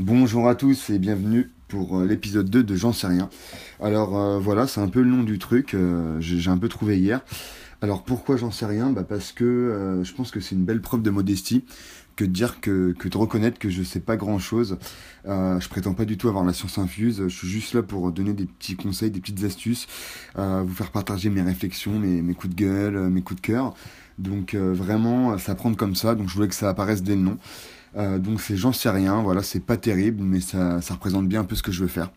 Bonjour à tous et bienvenue pour euh, l'épisode 2 de J'en sais rien. Alors euh, voilà, c'est un peu le nom du truc, euh, j'ai un peu trouvé hier. Alors pourquoi j'en sais rien? Bah Parce que je pense que c'est une belle preuve de modestie que de dire que, que de reconnaître que je sais pas grand chose. je prétends pas du tout avoir la science infuse, je suis juste là pour donner des petits conseils, des petites astuces, vous faire partager mes réflexions, mes, coups de gueule, mes coups de cœur. Donc vraiment, ça prendre comme ça, donc je voulais que ça apparaisse dès le nom. Euh, donc j'en sais rien, voilà, c'est pas terrible, mais ça, représente bien un peu ce que je veux faire.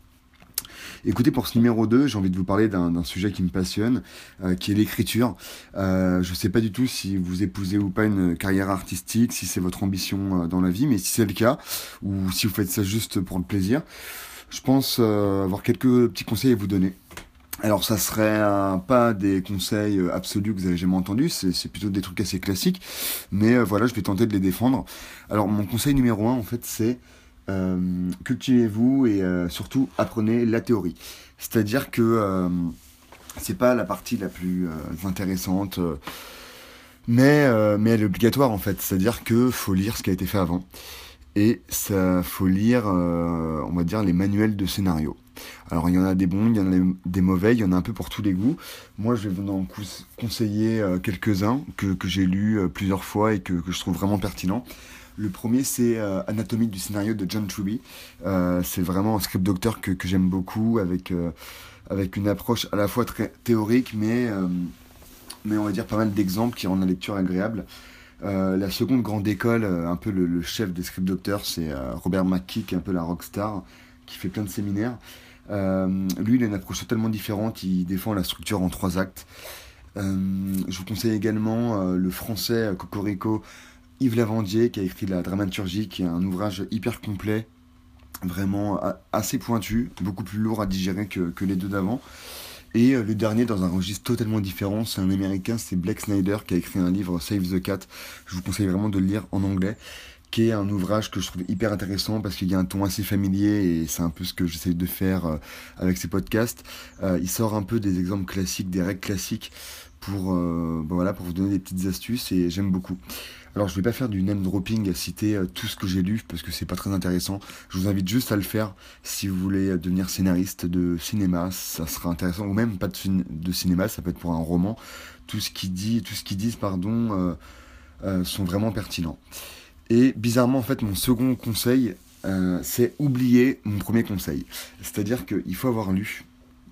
Écoutez, pour ce numéro 2, j'ai envie de vous parler d'un sujet qui me passionne, euh, qui est l'écriture. Euh, je sais pas du tout si vous épousez ou pas une carrière artistique, si c'est votre ambition dans la vie, mais si c'est le cas, ou si vous faites ça juste pour le plaisir, je pense avoir quelques petits conseils à vous donner. Alors ça serait pas des conseils euh, absolus que vous avez jamais entendus, c'est plutôt des trucs assez classiques, mais euh, voilà, je vais tenter de les défendre. Alors mon conseil numéro un en fait c'est euh, cultivez-vous et surtout apprenez la théorie. C'est-à-dire que c'est pas la partie la plus intéressante, mais elle est obligatoire en fait. C'est-à-dire que faut lire ce qui a été fait avant et ça faut lire, on va dire les manuels de scénario. Alors il y en a des bons, il y en a des mauvais, il y en a un peu pour tous les goûts. Moi je vais vous en conseiller euh, quelques-uns que, j'ai lus euh, plusieurs fois et que, je trouve vraiment pertinents. Le premier c'est euh, Anatomie du scénario de John Truby. c'est vraiment un script docteur que, j'aime beaucoup avec, une approche à la fois très théorique mais, mais on va dire pas mal d'exemples qui rendent la lecture agréable. la seconde grande école, un peu le, chef des script docteurs, c'est Robert McKee, qui est un peu la rockstar, qui fait plein de séminaires. Euh, lui, il a une approche totalement différente. Il défend la structure en trois actes. Euh, je vous conseille également euh, le français Cocorico Yves Lavandier qui a écrit la dramaturgie, qui est un ouvrage hyper complet, vraiment assez pointu, beaucoup plus lourd à digérer que, que les deux d'avant. Et le dernier, dans un registre totalement différent, c'est un américain, c'est Blake Snyder qui a écrit un livre Save the Cat. Je vous conseille vraiment de le lire en anglais qui est un ouvrage que je trouve hyper intéressant parce qu'il y a un ton assez familier et c'est un peu ce que j'essaie de faire euh, avec ces podcasts. Euh, il sort un peu des exemples classiques, des règles classiques pour, euh, voilà, pour vous donner des petites astuces et j'aime beaucoup. Alors je vais pas faire du name dropping à citer tout ce que j'ai lu parce que c'est pas très intéressant. Je vous invite juste à le faire si vous voulez devenir scénariste de cinéma, ça sera intéressant ou même pas de, cinéma, ça peut être pour un roman. Tout ce dit, tout ce qu'ils disent, pardon, sont vraiment pertinents. Et bizarrement, en fait, mon second conseil, euh, c'est oublier mon premier conseil. C'est-à-dire qu'il faut avoir lu,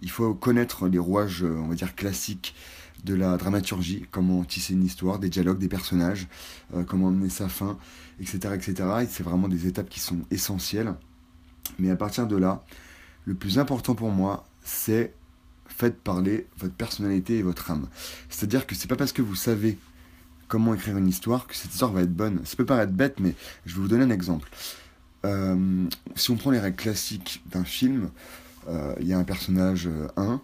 il faut connaître les rouages, on va dire, classiques de la dramaturgie, comment tisser une histoire, des dialogues, des personnages, euh, comment mener sa fin, etc. etc. Et c'est vraiment des étapes qui sont essentielles. Mais à partir de là, le plus important pour moi, c'est faites parler votre personnalité et votre âme. C'est-à-dire que c'est pas parce que vous savez comment écrire une histoire, que cette histoire va être bonne. Ça peut paraître bête, mais je vais vous donner un exemple. Euh, si on prend les règles classiques d'un film, euh, il y a un personnage 1 euh,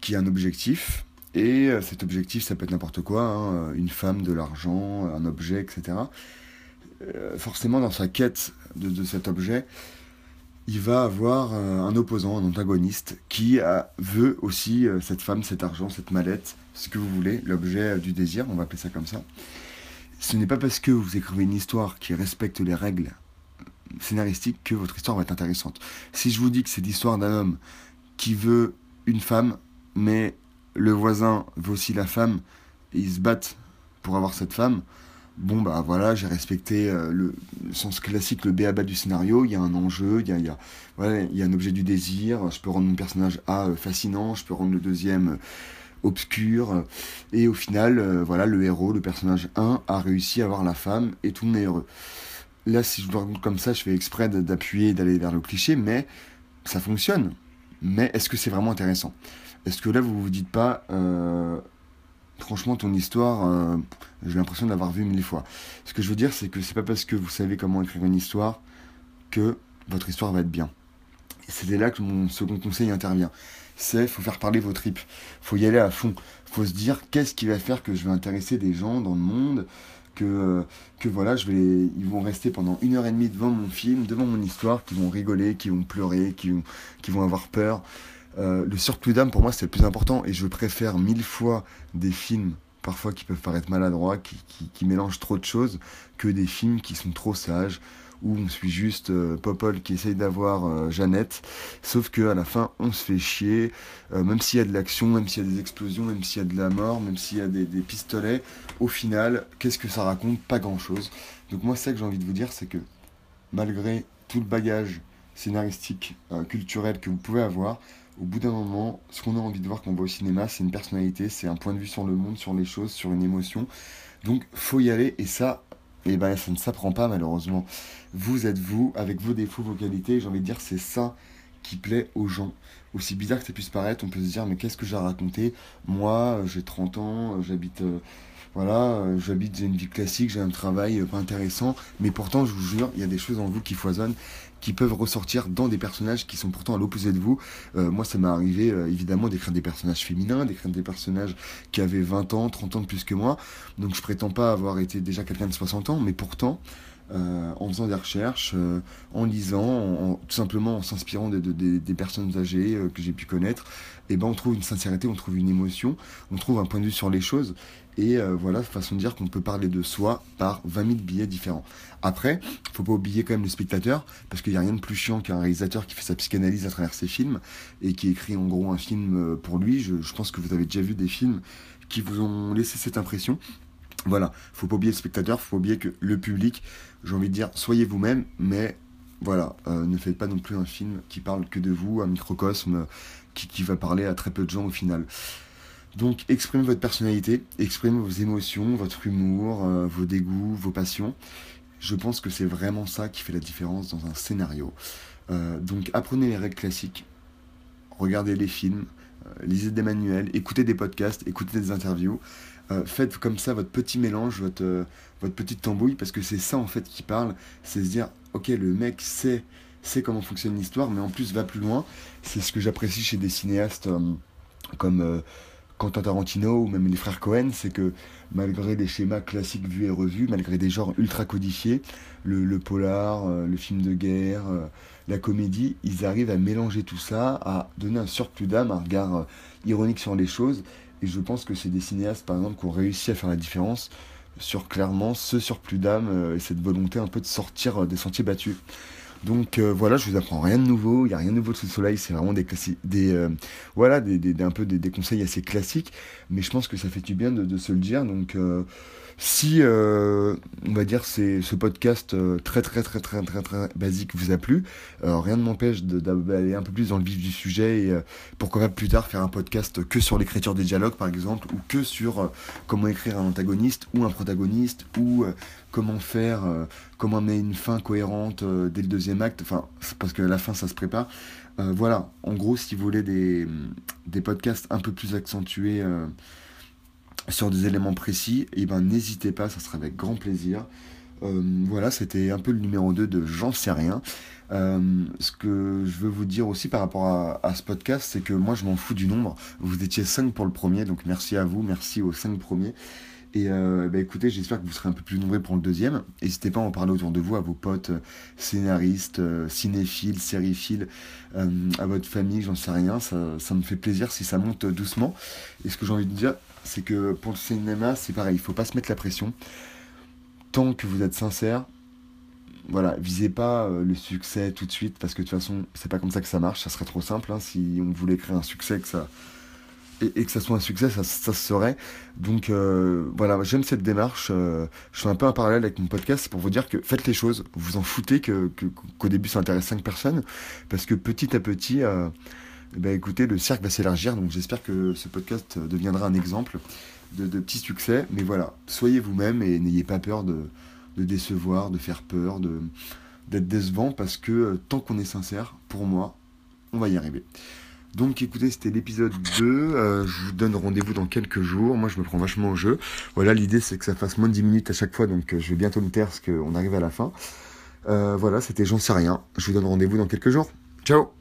qui a un objectif, et cet objectif, ça peut être n'importe quoi, hein, une femme, de l'argent, un objet, etc. forcément, dans sa quête de cet objet, il va avoir euh, un opposant, un antagoniste, qui veut aussi euh, cette femme, cet argent, cette mallette, ce que vous voulez, l'objet euh, du désir, on va appeler ça comme ça. Ce n'est pas parce que vous écrivez une histoire qui respecte les règles scénaristiques que votre histoire va être intéressante. Si je vous dis que c'est l'histoire d'un homme qui veut une femme, mais le voisin veut aussi la femme, et ils se battent pour avoir cette femme, bon bah voilà, j'ai respecté euh, le, sens classique, le béaba du scénario, il y a un enjeu, il y a, un objet du désir, je peux rendre mon personnage A euh, fascinant, je peux rendre le deuxième euh, obscur, et au final, voilà, le héros, le personnage 1 a réussi à avoir la femme, et tout le monde est heureux. Là, si je vous raconte comme ça, je fais exprès d'appuyer, d'aller vers le cliché, mais ça fonctionne. Mais est-ce que c'est vraiment intéressant? Est-ce que là, vous vous dites pas franchement, ton histoire, euh, j'ai l'impression de l'avoir vue mille fois. Ce que je veux dire, c'est que c'est pas parce que vous savez comment écrire une histoire que votre histoire va être bien. C'est là que mon second conseil intervient. C'est faut faire parler vos tripes. faut y aller à fond. faut se dire qu'est-ce qui va faire que je vais intéresser des gens dans le monde, que, que voilà, je vais, ils vont rester pendant une heure et demie devant mon film, devant mon histoire, qui vont rigoler, qui vont pleurer, qui vont avoir peur. Euh, le surplus d'âme, pour moi, c'est le plus important. Et je préfère mille fois des films, parfois qui peuvent paraître maladroits, qui, mélangent trop de choses, que des films qui sont trop sages, où on suit juste Popol qui essaye d'avoir Jeannette, sauf que à la fin on se fait chier, même s'il y a de l'action, même s'il y a des explosions, même s'il y a de la mort, même s'il y a des, pistolets, au final, qu'est-ce que ça raconte? Pas grand-chose. Donc moi, ça que j'ai envie de vous dire, c'est que malgré tout le bagage scénaristique, culturel que vous pouvez avoir, au bout d'un moment, ce qu'on a envie de voir quand on va au cinéma, c'est une personnalité, c'est un point de vue sur le monde, sur les choses, sur une émotion. Donc, faut y aller et ça, eh ben, ça ne s'apprend pas malheureusement. Vous êtes vous, avec vos défauts, vos qualités, j'ai envie de dire, c'est ça qui plaît aux gens. Aussi bizarre que ça puisse paraître, on peut se dire, mais qu'est-ce que j'ai à raconter? Moi, j'ai 30 ans, j'habite euh, voilà, euh, j'habite, j'ai une vie classique, j'ai un travail pas intéressant, mais pourtant, je vous jure, il y a des choses en vous qui foisonnent, qui peuvent ressortir dans des personnages qui sont pourtant à l'opposé de vous. Euh, moi, ça m'est arrivé euh, évidemment d'écrire des personnages féminins, d'écrire des personnages qui avaient 20 ans, 30 ans de plus que moi. Donc, je prétends pas avoir été déjà quelqu'un de 60 ans, mais pourtant, euh, en faisant des recherches, euh, en lisant, tout simplement en s'inspirant de, des personnes âgées euh, que j'ai pu connaître, et eh ben on trouve une sincérité, on trouve une émotion, on trouve un point de vue sur les choses, et voilà, façon de dire qu'on peut parler de soi par 20 000 billets différents. Après, faut pas oublier quand même le spectateur, parce qu'il n'y a rien de plus chiant qu'un réalisateur qui fait sa psychanalyse à travers ses films, et qui écrit en gros un film pour lui. Je pense que vous avez déjà vu des films qui vous ont laissé cette impression. Voilà, faut pas oublier le spectateur, faut pas oublier que le public, j'ai envie de dire, soyez vous-même, mais voilà, euh, ne faites pas non plus un film qui parle que de vous, un microcosme qui, qui, va parler à très peu de gens au final. Donc exprimez votre personnalité, exprimez vos émotions, votre humour, euh, vos dégoûts, vos passions. Je pense que c'est vraiment ça qui fait la différence dans un scénario. Euh, donc apprenez les règles classiques, regardez les films, lisez des manuels, écoutez des podcasts, écoutez des interviews. Euh, faites comme ça votre petit mélange, votre, euh, votre petite tambouille, parce que c'est ça en fait qui parle, c'est se dire, ok, le mec sait, sait comment fonctionne l'histoire, mais en plus va plus loin. C'est ce que j'apprécie chez des cinéastes euh, comme Quentin Tarantino ou même les frères Cohen, c'est que malgré des schémas classiques vus et revus, malgré des genres ultra codifiés, le, polar, le film de guerre, la comédie, ils arrivent à mélanger tout ça, à donner un surplus d'âme, un regard ironique sur les choses et je pense que c'est des cinéastes, par exemple, qui ont réussi à faire la différence sur clairement ce surplus d'âme euh, et cette volonté un peu de sortir euh, des sentiers battus. Donc euh, voilà, je vous apprends rien de nouveau, il n'y a rien de nouveau sous le soleil, c'est vraiment des des voilà, des, conseils assez classiques, mais je pense que ça fait du bien de, se le dire. Donc si, euh, on va dire, ce podcast euh, très, très, très, très, très, très basique vous a plu, euh, rien ne m'empêche d'aller un peu plus dans le vif du sujet et pourquoi pas plus tard faire un podcast que sur l'écriture des dialogues, par exemple, ou que sur comment écrire un antagoniste ou un protagoniste, ou comment faire, comment mettre une fin cohérente dès le deuxième acte, parce que la fin, ça se prépare. voilà, en gros, si vous voulez des, podcasts un peu plus accentués, sur des éléments précis, eh ben n'hésitez pas, ça sera avec grand plaisir. Euh, voilà, c'était un peu le numéro 2 de J'en sais rien. Euh, ce que je veux vous dire aussi par rapport à, ce podcast, c'est que moi je m'en fous du nombre. Vous étiez 5 pour le premier, donc merci à vous, merci aux 5 premiers. Et euh, bah écoutez, j'espère que vous serez un peu plus nombreux pour le deuxième. N'hésitez pas à en parler autour de vous, à vos potes, scénaristes, cinéphiles, sériphiles, à votre famille, j'en sais rien. Ça, ça me fait plaisir si ça monte doucement. Et ce que j'ai envie de dire, c'est que pour le cinéma, c'est pareil, il faut pas se mettre la pression. Tant que vous êtes sincère, voilà, visez pas euh, le succès tout de suite, parce que de toute façon, c'est pas comme ça que ça marche, ça serait trop simple, hein, si on voulait créer un succès que ça, et, que ça soit un succès, ça, ça se serait. Donc euh, voilà, j'aime cette démarche. Euh, je suis un peu en parallèle avec mon podcast pour vous dire que faites les choses. Vous en foutez qu'au début ça intéresse 5 personnes, parce que petit à petit, eh ben, écoutez, le cercle va s'élargir, donc j'espère que ce podcast deviendra un exemple de, petits succès. Mais voilà, soyez vous-même et n'ayez pas peur de, décevoir, de faire peur, d'être décevant, parce que euh, tant qu'on est sincère, pour moi, on va y arriver. Donc écoutez, c'était l'épisode 2. Euh, je vous donne rendez-vous dans quelques jours. Moi, je me prends vachement au jeu. Voilà, l'idée, c'est que ça fasse moins de 10 minutes à chaque fois. Donc euh, je vais bientôt me taire parce qu'on arrive à la fin. voilà, c'était J'en sais rien. Je vous donne rendez-vous dans quelques jours. Ciao